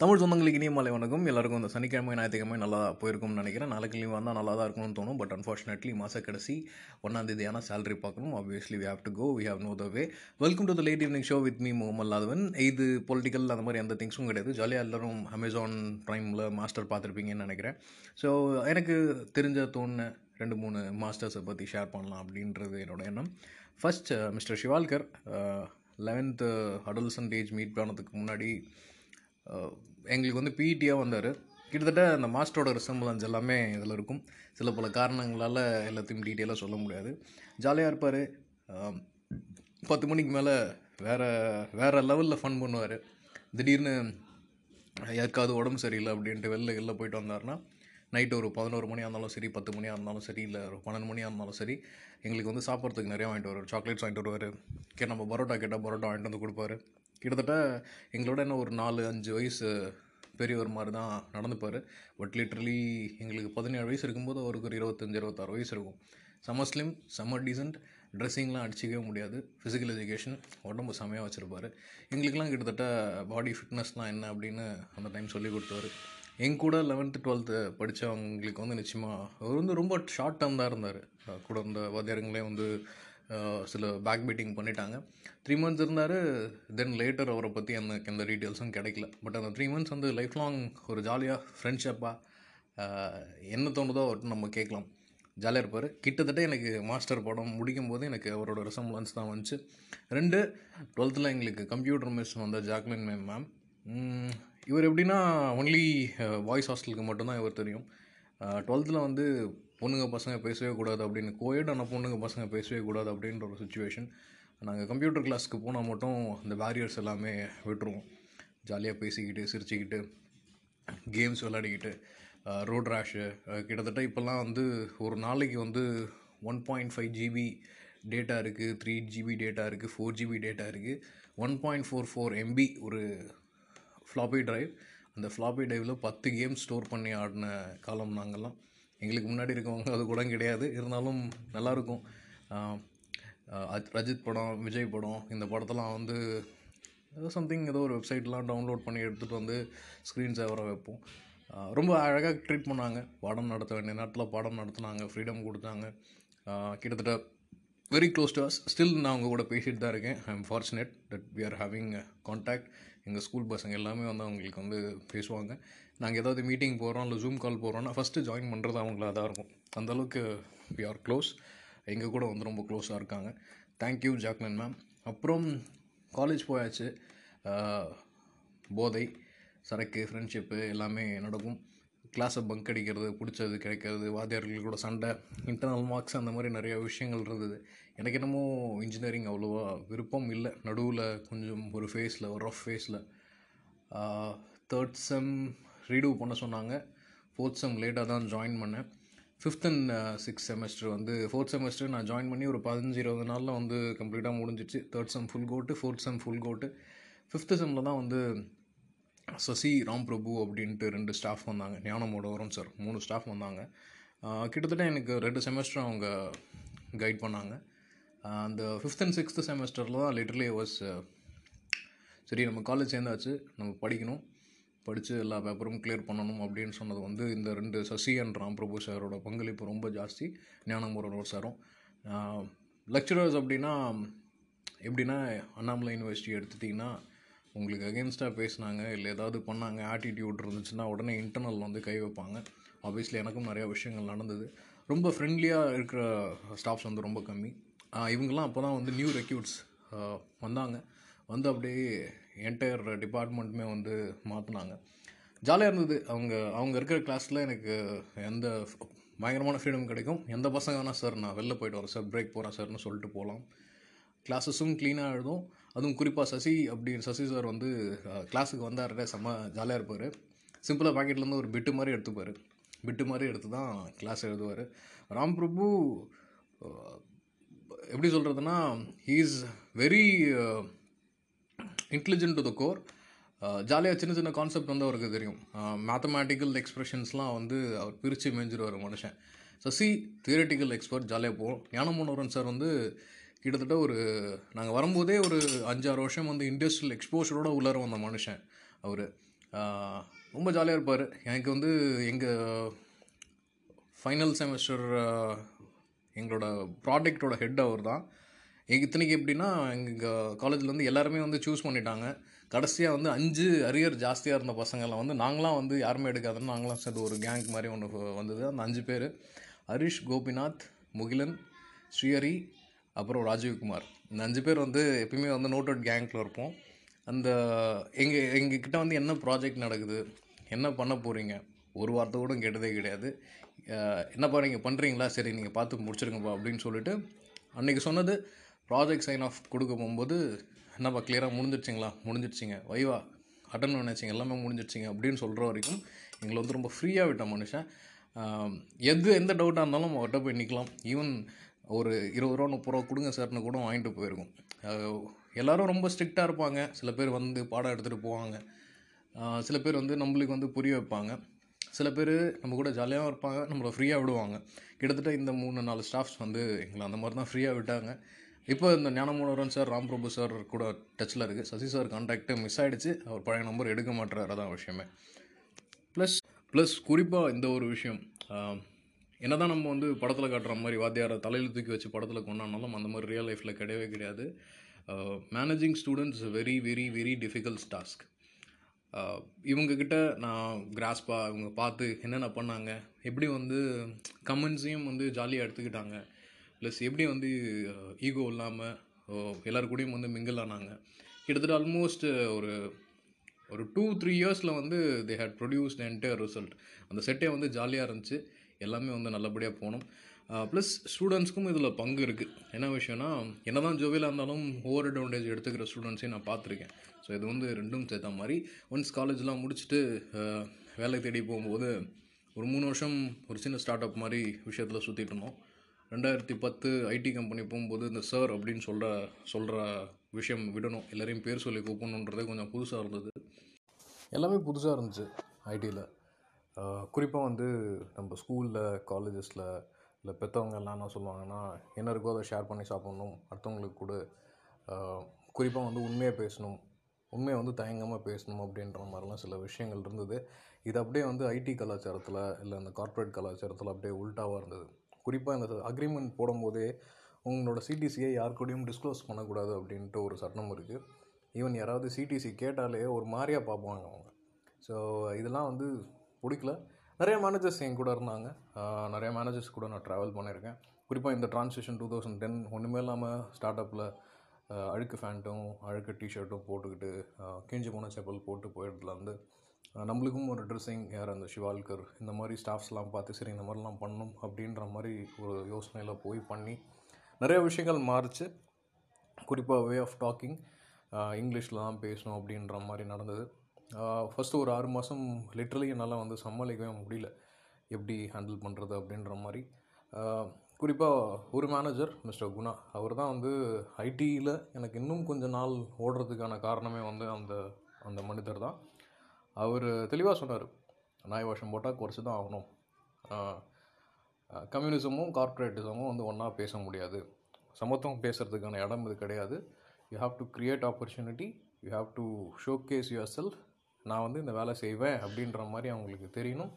தமிழ் சொந்தங்களுக்கு இனிய மாலை வணக்கம். எல்லாருக்கும் இந்த சனிக்கிழமை ஞாயிற்றுக்கிழமை நல்லா போயிருக்கும்னு நினைக்கிறேன். நாளைக்கு லீவ் வந்தால் நல்லா தான் இருக்கணும்னு தோணும். பட் அன்ஃபார்ச்சுனேட்லி மாத கடைசி ஒன்றாம் தேதியான சேலரி பார்க்கணும். Obviously we have to go we have no the way welcome to the late evening show with me Mohammed Lathavan இது பொலிட்டிக்கல் அந்த மாதிரி எந்த திங்ஸும் கிடையாது. ஜாலியாக எல்லாரும் அமேசான் ப்ரைமில் மாஸ்டர் பார்த்துருப்பீங்கன்னு நினைக்கிறேன். ஸோ எனக்கு தெரிஞ்ச தோணுன ரெண்டு மூணு மாஸ்டர்ஸை பற்றி ஷேர் பண்ணலாம் அப்படின்றது என்னோட எண்ணம். First mister Shivalkar eleventh adolescent age meet பண்ணதுக்கு முன்னாடி எங்களுக்கு வந்து பிஇடியாக வந்தார். கிட்டத்தட்ட அந்த மாஸ்டரோட ரிசம்பிளன்ஸ் எல்லாமே இதில் இருக்கும். சில பல காரணங்களால் எல்லாத்தையும் டீட்டெயிலாக சொல்ல முடியாது. ஜாலியாக இருப்பார். பத்து மணிக்கு மேலே வேறு வேறு லெவலில் ஃபன் பண்ணுவார். திடீர்னு யாருக்காவது உடம்பு சரியில்லை அப்படின்ட்டு வெளில வெளில போயிட்டு வந்தார்னா நைட்டு ஒரு பதினோரு மணியாக இருந்தாலும் சரி பத்து மணியாக இருந்தாலும் சரி இல்லை ஒரு பன்னெண்டு மணியாக இருந்தாலும் சரி எங்களுக்கு வந்து சாப்பிட்றதுக்கு நிறையா வாங்கிட்டு வருவார். சாக்லேட்ஸ் வாங்கிட்டு வருவார். கே நம்ம பரோட்டா கேட்டால் பரோட்டா வாங்கிட்டு வந்து கொடுப்பாரு. கிட்டத்தட்ட எங்களோட என்ன ஒரு நாலு அஞ்சு வயசு பெரியவர் மாதிரி தான் நடந்துப்பார். பட் லிட்ரலி எங்களுக்கு பதினேழு வயசு இருக்கும்போது அவருக்கு ஒரு இருபத்தஞ்சி இருபத்தாறு வயசு இருக்கும். செம்ம ஸ்லிம் செம்ம டீசன்ட் ட்ரெஸ்ஸிங்லாம் அடிச்சிக்கவே முடியாது. ஃபிசிக்கல் எஜுகேஷன் உடம்பு செமையாக வச்சுருப்பாரு. எங்களுக்கெலாம் கிட்டத்தட்ட பாடி ஃபிட்னஸ்லாம் என்ன அப்படின்னு அந்த டைம் சொல்லி கொடுத்தாரு எங்க கூட லெவன்த்து டுவெல்த்து படித்தவங்களுக்கு வந்து நிச்சயமாக அவர் வந்து ரொம்ப ஷார்ட் டேர்ம் தான் இருந்தார். கூட இந்த வாத்தியாரங்களே வந்து சில பேக் பீட்டிங் பண்ணிட்டாங்க. த்ரீ மந்த்ஸ் இருந்தார் தென் லேட்டர் அவரை பற்றி எனக்கு எந்த டீட்டெயில்ஸும் கிடைக்கல. பட் அந்த த்ரீ மந்த்ஸ் வந்து லைஃப் லாங் ஒரு ஜாலியாக ஃப்ரெண்ட்ஷிப்பாக என்ன தோணுதோ அவர்கிட்ட நம்ம கேட்கலாம். ஜாலியாக இருப்பார். கிட்டத்தட்ட எனக்கு மாஸ்டர் படம் முடிக்கும் போது எனக்கு அவரோட ரிசம்பலன்ஸ் தான் வந்துச்சு. ரெண்டு டுவெல்த்தில் எங்களுக்கு கம்ப்யூட்டர் மிஸ் வந்த ஜாக்லின் மேம் மேம் இவர் எப்படின்னா ஒன்லி வாய்ஸ் ஹாஸ்டலுக்கு மட்டும்தான் இவர் தெரியும். டுவெல்த்தில் வந்து பொண்ணுங்க பசங்க பேசவே கூடாது அப்படின்னு கோயட் ஆனால் பொண்ணுங்க பசங்க பேசவே கூடாது அப்படின்ற ஒரு சுச்சுவேஷன் நாங்கள் கம்ப்யூட்டர் கிளாஸ்க்கு போனால் மட்டும் இந்த பேரியர்ஸ் எல்லாமே விட்டுருவோம். ஜாலியாக பேசிக்கிட்டு சிரிச்சுக்கிட்டு கேம்ஸ் விளையாடிக்கிட்டு ரோட் ரேஷு கிட்டத்தட்ட இப்போல்லாம் வந்து ஒரு நாளைக்கு வந்து one point five GB data இருக்குது த்ரீ ஜிபி டேட்டா இருக்குது ஃபோர் ஜிபி டேட்டா இருக்குது one point four four MB ஒரு ஃப்ளாப்பி டிரைவ் அந்த ஃப்ளாப்பி டிரைவில் பத்து கேம் ஸ்டோர் பண்ணி ஆடின காலம் நாங்கள்லாம் எங்களுக்கு முன்னாடி இருக்கவங்க அது கூட கிடையாது. இருந்தாலும் நல்லாயிருக்கும் ரஜித் படம் விஜய் படம் இந்த படத்தெல்லாம் வந்து ஏதோ சம்திங் ஏதோ ஒரு வெப்சைட்லாம் டவுன்லோட் பண்ணி எடுத்துகிட்டு வந்து ஸ்க்ரீன் சேவரை வைப்போம். ரொம்ப அழகாக ட்ரீட் பண்ணாங்க. பாடம் நடத்த வேண்டிய நேரத்தில் பாடம் நடத்துனாங்க ஃப்ரீடம் கொடுத்தாங்க. கிட்டத்தட்ட very close to us still நான் அவங்க கூட பேசிட்டு தான் இருக்கேன். I am fortunate that we are having contact எங்கள் ஸ்கூல் பசங்க எல்லாமே வந்து அவங்களுக்கு வந்து பேசுவாங்க. நாங்கள் ஏதாவது மீட்டிங் போகிறோம் இல்லை ஜூம் கால் போகிறோன்னா ஃபஸ்ட்டு ஜாயின் பண்ணுறது அவங்களா தான் இருக்கும் அந்தளவுக்கு வி ஆர் க்ளோஸ் எங்கள் கூட வந்து ரொம்ப க்ளோஸாக இருக்காங்க. தேங்க்யூ ஜாக்லின் மேம் அப்புறம் காலேஜ் போயாச்சு. போதை சரக்கு ஃப்ரெண்ட்ஷிப்பு எல்லாமே நடக்கும். கிளாஸை பங்க் அடிக்கிறது பிடிச்சது கிடைக்கிறது வாத்தியார்கள் கூட சண்டை இன்டர்னல் மார்க்ஸ் அந்த மாதிரி நிறையா விஷயங்கள் இருந்தது. எனக்கு என்னமோ இன்ஜினியரிங் அவ்வளோவா விருப்பம் இல்லை. நடுவில் கொஞ்சம் ஒரு ஃபேஸில் ஒரு ரஃப் ஃபேஸில் தேர்ட் செம் ரீடூ பண்ண சொன்னாங்க. ஃபோர்த் செம் லேட்டாக தான் ஜாயின் பண்ணேன். ஃபிஃப்த் அண்ட் சிக்ஸ் செமஸ்டர் வந்து ஃபோர்த் செமஸ்டர் நான் ஜாயின் பண்ணி ஒரு பதினஞ்சு இருபது நாளில் வந்து கம்ப்ளீட்டாக முடிஞ்சிச்சு. தேர்ட் செம் ஃபுல் கோட்டு ஃபோர்த் செம் ஃபுல் கோட்டு ஃபிஃப்த்து செம்மில் தான் வந்து சசி ராம் பிரபு அப்படின்ட்டு ரெண்டு ஸ்டாஃப் வந்தாங்க. ஞானமோட வரும் சார் மூணு ஸ்டாஃப் வந்தாங்க. கிட்டத்தட்ட எனக்கு ரெண்டு செமஸ்டர் அவங்க கைட் பண்ணாங்க. அந்த ஃபிஃப்த் அண்ட் சிக்ஸ்த்து செமஸ்டரில் தான் லிட்டர்லி வாஸ் சரி நம்ம காலேஜ் சேர்ந்தாச்சு. நம்ம படிக்கணும். படித்து எல்லா பேப்பரும் கிளியர் பண்ணணும் அப்படின்னு சொன்னது வந்து இந்த ரெண்டு சசி அண்ட் ராம் பிரபு சாரோட பங்களிப்பு ரொம்ப ஜாஸ்தி ஞானமுரனோர் சாரும். லெக்சரர்ஸ் அப்படின்னா எப்படின்னா அண்ணாமலை யூனிவர்சிட்டி எடுத்துட்டிங்கன்னா உங்களுக்கு அகேன்ஸ்டாக பேசினாங்க இல்லை ஏதாவது பண்ணாங்க ஆட்டிடியூட் இருந்துச்சுன்னா உடனே இன்டர்னல் வந்து கை வைப்பாங்க. ஆப்வியஸ்லி எனக்கும் நிறையா விஷயங்கள் நடந்தது. ரொம்ப ஃப்ரெண்ட்லியாக இருக்கிற ஸ்டாஃப்ஸ் வந்து ரொம்ப கம்மி. இவங்கெல்லாம் அப்போ தான் வந்து நியூ ரெக்யூட்ஸ் வந்தாங்க. வந்து அப்படியே என்டையர் டிபார்ட்மெண்ட்டுமே வந்து மாற்றினாங்க ஜாலியாக இருந்தது. அவங்க அவங்க இருக்கிற கிளாஸில் எனக்கு எந்த பயங்கரமான ஃப்ரீடம் கிடைக்கும். எந்த பசங்க வேணால் சார் நான் வெளில போயிட்டு வரேன் சார் பிரேக் போகிறேன் சார்னு சொல்லிட்டு போகலாம். கிளாஸஸும் க்ளீனாக எழுதும். அதுவும் குறிப்பாக சசி அப்படின்னு சசி சார் வந்து கிளாஸுக்கு வந்தார்ல செம்ம ஜாலியாக இருப்பார். சிம்பிளாக பாக்கெட்லேருந்து ஒரு பிட்டு மாதிரி எடுத்துப்பார். பிட்டு மாதிரி எடுத்து தான் கிளாஸ் எழுதுவார். ராம் பிரபு எப்படி சொல்கிறதுனா he is very intelligent to the core ஜாலியாக சின்ன சின்ன கான்செப்ட் வந்து அவருக்கு தெரியும். மேத்தமேட்டிக்கல் எக்ஸ்பிரஷன்ஸ்லாம் வந்து அவர் பிரித்து மேய்ஞ்சிருவார் மனுஷன். சசி தியரட்டிக்கல் எக்ஸ்பர்ட் ஜாலியாக போவோம் ஞானமோனோரன் சார் வந்து கிட்டத்தட்ட ஒரு நாங்கள் வரும்போதே ஒரு அஞ்சாறு வருஷம் வந்து இண்டஸ்ட்ரியல் எக்ஸ்போஷரோட உள்ளார வந்த மனுஷன் அவர். ரொம்ப ஜாலியாக இருப்பார். எனக்கு வந்து எங்கள் ஃபைனல் செமஸ்டர் எங்களோட ப்ராடக்டோட ஹெட் அவர் தான் இத்தனைக்கு எப்படின்னா எங்கள் காலேஜில் வந்து எல்லாருமே வந்து சூஸ் பண்ணிட்டாங்க. கடைசியாக வந்து அஞ்சு அரியர் ஜாஸ்தியாக இருந்த பசங்கள்லாம் வந்து நாங்களாம் வந்து யாருமே எடுக்காதுன்னு நாங்களாம் சேர்ந்து ஒரு கேங் மாதிரி ஒன்று வந்தது. அந்த அஞ்சு பேர். ஹரிஷ் கோபிநாத் முகிலன் ஸ்ரீஹரி அப்புறம் ராஜீவ்குமார். இந்த அஞ்சு பேர் வந்து எப்பயுமே வந்து நோட்டட் கேங்கில் இருப்போம். அந்த எங்கள் எங்ககிட்ட வந்து என்ன ப்ராஜெக்ட் நடக்குது என்ன பண்ண போகிறீங்க ஒரு வார்த்தை கூட கேட்டதே கிடையாது. என்னப்பா நீங்கள் பண்ணுறீங்களா சரி நீங்கள் பார்த்து முடிச்சிருங்கப்பா அப்படின்னு சொல்லிட்டு அன்றைக்கி சொன்னது ப்ராஜெக்ட் சைன் ஆஃப் கொடுக்க போகும்போது என்னப்பா கிளியராக முடிஞ்சிடுச்சிங்களா? முடிஞ்சிடுச்சிங்க. வைவா அட்டன் பண்ணிச்சிங்க எல்லாமே முடிஞ்சிடுச்சிங்க. அப்படின்னு சொல்கிற வரைக்கும் எங்களை வந்து ரொம்ப ஃப்ரீயாக விட்ட மனுஷன். எது எந்த டவுட்டாக இருந்தாலும் அவர்கிட்ட போய் நிற்கலாம் ஈவன் ஒரு இருபது ரூபா முப்பது ரூபா கொடுங்க சார்னு கூட வாங்கிட்டு போயிருக்கும். எல்லோரும் ரொம்ப ஸ்ட்ரிக்டாக இருப்பாங்க. சில பேர் வந்து பாடம் எடுத்துகிட்டு போவாங்க. சில பேர் வந்து நம்மளுக்கு வந்து புரிய வைப்பாங்க. சில பேர் நம்ம கூட ஜாலியாகவும் இருப்பாங்க. நம்மளை ஃப்ரீயாக விடுவாங்க. கிட்டத்தட்ட இந்த மூணு நாலு ஸ்டாஃப்ஸ் வந்து எங்களை அந்த மாதிரி தான் ஃப்ரீயாக விட்டாங்க. இப்போ இந்த ஞானமோனவரன் சார் ராம்பிரபு சார் கூட டச்சில் இருக்குது சசி சார் கான்டாக்ட்டு மிஸ் ஆகிடுச்சு அவர் பழைய நம்பர் எடுக்க மாட்டுறாரு அதான் விஷயமே. ப்ளஸ் ப்ளஸ் குறிப்பாக இந்த ஒரு விஷயம் என்ன தான் நம்ம வந்து படத்தில் காட்டுற மாதிரி வாத்தியாரை தலையில் தூக்கி வச்சு படத்தில் கொண்டாடினாலும் அந்த மாதிரி ரியல் லைஃப்பில் கிடையவே கிடையாது. Managing students very very very difficult task இவங்கக்கிட்ட நான் கிராஸ்பாக இவங்க பார்த்து என்னென்ன பண்ணாங்க எப்படி வந்து கமெண்ட்ஸையும் வந்து ஜாலியாக எடுத்துக்கிட்டாங்க ப்ளஸ் எப்படி வந்து ஈகோ இல்லாமல் எல்லோரு கூடயும் வந்து மிங்கிள் ஆனாங்க. கிட்டத்தட்ட ஆல்மோஸ்ட் ஒரு ஒரு டூ த்ரீ இயர்ஸில் வந்து they had produced entire result அந்த செட்டே வந்து ஜாலியாக இருந்துச்சு. எல்லாமே வந்து நல்லபடியாக போனோம். ப்ளஸ் ஸ்டூடெண்ட்ஸ்க்கும் இதில் பங்கு இருக்குது என்ன விஷயம்னா என்ன தான் ஜோவியலாக இருந்தாலும் ஓவர் அட்வான்டேஜ் எடுத்துக்கிற ஸ்டூடெண்ட்ஸையும் நான் பார்த்துருக்கேன். ஸோ இது வந்து ரெண்டும் சேர்த்த மாதிரி. ஒன்ஸ் காலேஜ்லாம் முடிச்சுட்டு வேலை தேடி போகும்போது ஒரு மூணு வருஷம் ஒரு சின்ன ஸ்டார்ட் அப் மாதிரி விஷயத்தில் சுற்றிட்டு இருந்தோம். ரெண்டாயிரத்தி பத்து ஐடி கம்பெனி போகும்போது இந்த சார் அப்படின்னு சொல்கிற சொல்கிற விஷயம் விடணும். எல்லோரையும் பேர் சொல்லி கூப்பிடணுன்றதே கொஞ்சம் புதுசாக இருந்தது. எல்லாமே புதுசாக இருந்துச்சு ஐடியில் குறிப்பாக வந்து நம்ம ஸ்கூலில் காலேஜஸில் இல்லை பெற்றவங்க எல்லாம் என்ன சொல்லுவாங்கன்னா என்ன இருக்கோ அதை ஷேர் பண்ணி சாப்பிட்ணும். அடுத்தவங்களுக்கு கூட. குறிப்பாக வந்து உண்மையாக பேசணும். உண்மையை வந்து தயங்காமல் பேசணும் அப்படின்ற மாதிரிலாம் சில விஷயங்கள் இருந்தது. இது அப்படியே வந்து ஐடி கலாச்சாரத்தில் இல்லை அந்த கார்ப்பரேட் கலாச்சாரத்தில் அப்படியே உல்ட்டாவாக இருந்தது. குறிப்பாக இந்த அக்ரிமெண்ட் போடும்போதே உங்களோட சிடிசியை யார் கூடயும் டிஸ்க்ளோஸ் பண்ணக்கூடாது அப்படின்ட்டு ஒரு சட்டம் இருக்குது ஈவன் யாராவது சிடிசி கேட்டாலே ஒரு மாதிரியாக பார்ப்பாங்க அவங்க. ஸோ இதெல்லாம் வந்து பிடிக்கல. நிறைய மேனேஜர்ஸ் என் கூட இருந்தாங்க. நிறைய மேனேஜர்ஸ் கூட நான் ட்ராவல் பண்ணியிருக்கேன். குறிப்பாக இந்த ட்ரான்சிஷன் டூ தௌசண்ட் டென் ஒன்றுமே இல்லாமல் ஸ்டார்ட் அப்பில் அழுக்கு ஃபேண்ட்டும் அழுக்கு டிஷர்ட்டும் போட்டுக்கிட்டு கிஞ்சி போன செப்பல் போட்டு போயிடத்துல நம்மளுக்கும் ஒரு ட்ரெஸ்ஸிங் யார் அந்த சிவால்கர் இந்த மாதிரி ஸ்டாஃப்ஸ்லாம் பார்த்து சரி இந்த மாதிரிலாம் பண்ணணும் அப்படின்ற மாதிரி ஒரு யோசனையில் போய் பண்ணி நிறைய விஷயங்கள் மாறிச்சு. குறிப்பாக வே ஆஃப் டாக்கிங் இங்கிலீஷில் தான் பேசணும் அப்படின்ற மாதிரி நடந்தது. ஃபஸ்ட்டு ஒரு ஆறு மாதம் லிட்ரலி என்னால் வந்து சமாளிக்கவே முடியல. எப்படி ஹேண்டில் பண்ணுறது அப்படின்ற மாதிரி. குறிப்பாக ஒரு மேனேஜர் மிஸ்டர் குணா அவர் தான் வந்து ஐடியில் எனக்கு இன்னும் கொஞ்ச நாள் ஓடுறதுக்கான காரணமே வந்து அந்த அந்த மனிதர் தான். அவர் தெளிவாக சொன்னார் நாய் வருஷம் போட்டால் குறைச்சி தான் ஆகணும் கம்யூனிசமும் கார்ப்பரேட்டிசமும் வந்து ஒன்றா பேச முடியாது. சமத்துவம் பேசுகிறதுக்கான இடம் இது கிடையாது. You have to create opportunity you have to showcase yourself நான் வந்து இந்த வேலை செய்வேன் அப்படின்ற மாதிரி அவங்களுக்கு தெரியணும்.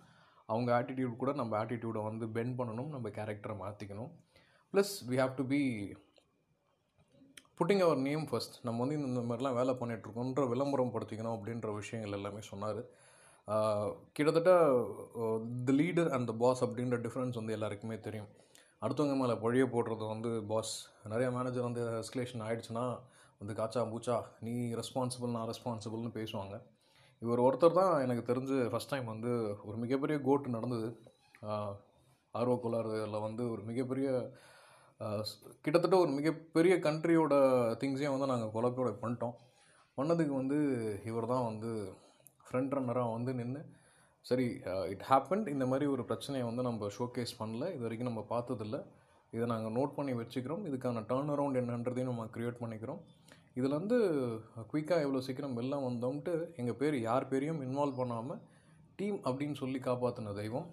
அவங்க ஆட்டிடியூட் கூட நம்ம ஆட்டிடியூடை வந்து பெண்ட் பண்ணணும் நம்ம கேரக்டரை மாற்றிக்கணும் plus we have to be putting our name first நம்ம வந்து இந்த மாதிரிலாம் வேலை பண்ணிகிட்ருக்கோன்ற விளம்பரம் படுத்திக்கணும் அப்படின்ற விஷயங்கள் எல்லாமே சொன்னார். கிட்டத்தட்ட the leader and the boss அப்படின்ற டிஃப்ரென்ஸ் வந்து எல்லாருக்குமே தெரியும். அடுத்தவங்க மேலே பழிய போடுறது வந்து பாஸ் நிறைய மேனேஜர் வந்து எஸ்கலேஷன் ஆகிடுச்சுன்னா வந்து காச்சா பூச்சா நீ ரெஸ்பான்சிபிள் நான் ரெஸ்பான்சிபிள்னு பேசுவாங்க. இவர் ஒருத்தர் தான் எனக்கு தெரிஞ்சு ஃபஸ்ட் டைம் வந்து ஒரு மிகப்பெரிய கோட்டு நடந்தது. ஆர்வ கோளாறுல வந்து ஒரு மிகப்பெரிய கிட்டத்தட்ட ஒரு மிகப்பெரிய கண்ட்ரியோட திங்ஸையும் வந்து நாங்கள் கொலப்போட பண்ணிட்டோம். பண்ணதுக்கு வந்து இவர் தான் வந்து ஃப்ரண்ட் ரன்னராக வந்து நின்று சரி இட் ஹேப்பன்ட் இந்த மாதிரி ஒரு பிரச்சனையை வந்து நம்ம ஷோகேஸ் பண்ணல. இது வரைக்கும் நம்ம பார்த்ததில்ல. இதை நாங்கள் நோட் பண்ணி வச்சுக்கிறோம். இதுக்கான டேர்ன் அரவுண்ட் என்னன்றதையும் நம்ம க்ரியேட் பண்ணிக்கிறோம். இதில் வந்து குயிக்காக எவ்வளோ சீக்கிரம் வெளில வந்தோம்ட்டு எங்கள் பேர் யார் பேரையும் இன்வால்வ் பண்ணாமல் டீம் அப்படின்னு சொல்லி காப்பாற்றின தெய்வம்.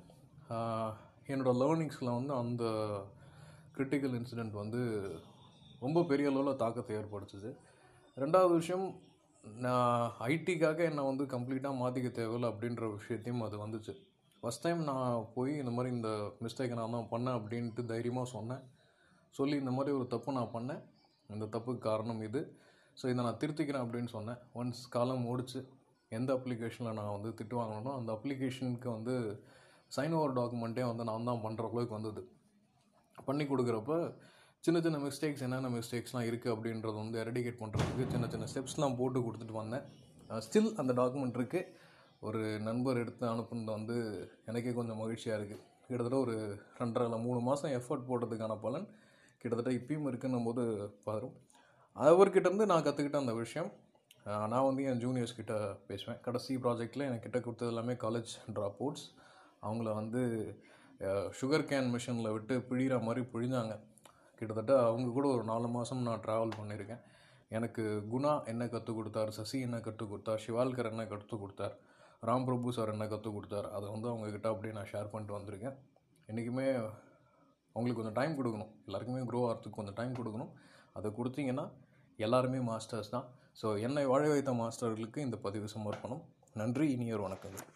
என்னோடய என்னோட லேர்னிங்ஸில் வந்து அந்த கிரிட்டிக்கல் இன்சிடெண்ட் வந்து ரொம்ப பெரிய அளவில் தாக்கத்தை ஏற்படுத்துச்சு ரெண்டாவது விஷயம் நான் ஐடிக்காக என்னை வந்து கம்ப்ளீட்டாக மாற்றிக்க தேவையில்ல அப்படின்ற விஷயத்தையும் அது வந்துச்சு. ஃபஸ்ட் டைம் நான் போய் இந்த மாதிரி இந்த மிஸ்டேக்கை நான் தான் பண்ணேன் அப்படின்ட்டு தைரியமாக சொன்னேன். சொல்லி இந்த மாதிரி ஒரு தப்பு நான் பண்ணேன். இந்த தப்புக்கு காரணம் இது. ஸோ இதை நான் திருத்திக்கிறேன் அப்படின்னு சொன்னேன். ஒன்ஸ் காலம் ஓடிச்சு எந்த அப்ளிகேஷனில் நான் வந்து திட்டு வாங்கினோ அந்த அப்ளிகேஷனுக்கு வந்து சைன் ஓவர் டாக்குமெண்ட்டே வந்து நான் தான் பண்ணுற அளவுக்கு வந்தது. பண்ணி கொடுக்குறப்ப சின்ன சின்ன மிஸ்டேக்ஸ் என்னென்ன மிஸ்டேக்ஸ்லாம் இருக்குது அப்படின்றது வந்து எரடிகேட் பண்ணுறதுக்கு சின்ன சின்ன ஸ்டெப்ஸ்லாம் போட்டு கொடுத்துட்டு வந்தேன். ஸ்டில் அந்த டாக்குமெண்ட் இருக்குது ஒரு நண்பர் எடுத்து அனுப்புனது வந்து எனக்கே கொஞ்சம் மகிழ்ச்சியாக இருக்குது கிட்டத்தட்ட ஒரு ரெண்டரை இல்லை மூணு மாதம் எஃபர்ட் போட்டதுக்கான பலன் கிட்டத்தட்ட இப்பயும் இருக்குன்னும் போது பாரும் அவர்கிட்டருந்து நான் கற்றுக்கிட்ட அந்த விஷயம் நான் வந்து என் ஜூனியர்ஸ் கிட்ட பேசுவேன். கடைசி ப்ராஜெக்டில் எனக்கு கிட்ட கொடுத்தது எல்லாமே காலேஜ் ட்ராப் அவுட்ஸ் அவங்கள வந்து சுகர் கேன் மிஷினில் விட்டு பிழிகிற மாதிரி பிழிந்தாங்க கிட்டத்தட்ட அவங்க கூட ஒரு நாலு மாதம் நான் ட்ராவல் பண்ணியிருக்கேன் எனக்கு குணா என்ன கற்றுக் கொடுத்தார் சசி என்ன கற்றுக் கொடுத்தார் சிவால்கர் என்ன கற்றுக் கொடுத்தார் ராம் பிரபு சார் என்ன கற்றுக் கொடுத்தார் அதை வந்து அவங்கக்கிட்ட அப்படியே நான் ஷேர் பண்ணிட்டு வந்திருக்கேன். என்றைக்குமே அவங்களுக்கு கொஞ்சம் டைம் கொடுக்கணும். எல்லாருக்குமே க்ரோ ஆகிறதுக்கு கொஞ்சம் டைம் கொடுக்கணும். அதை கொடுத்தீங்கன்னா எல்லாருமே மாஸ்டர்ஸ் தான். ஸோ என்னை வாழ வைத்த மாஸ்டர்களுக்கு இந்த பதிவு சமர்ப்பணம். நன்றி இனியொரு வணக்கங்கள்.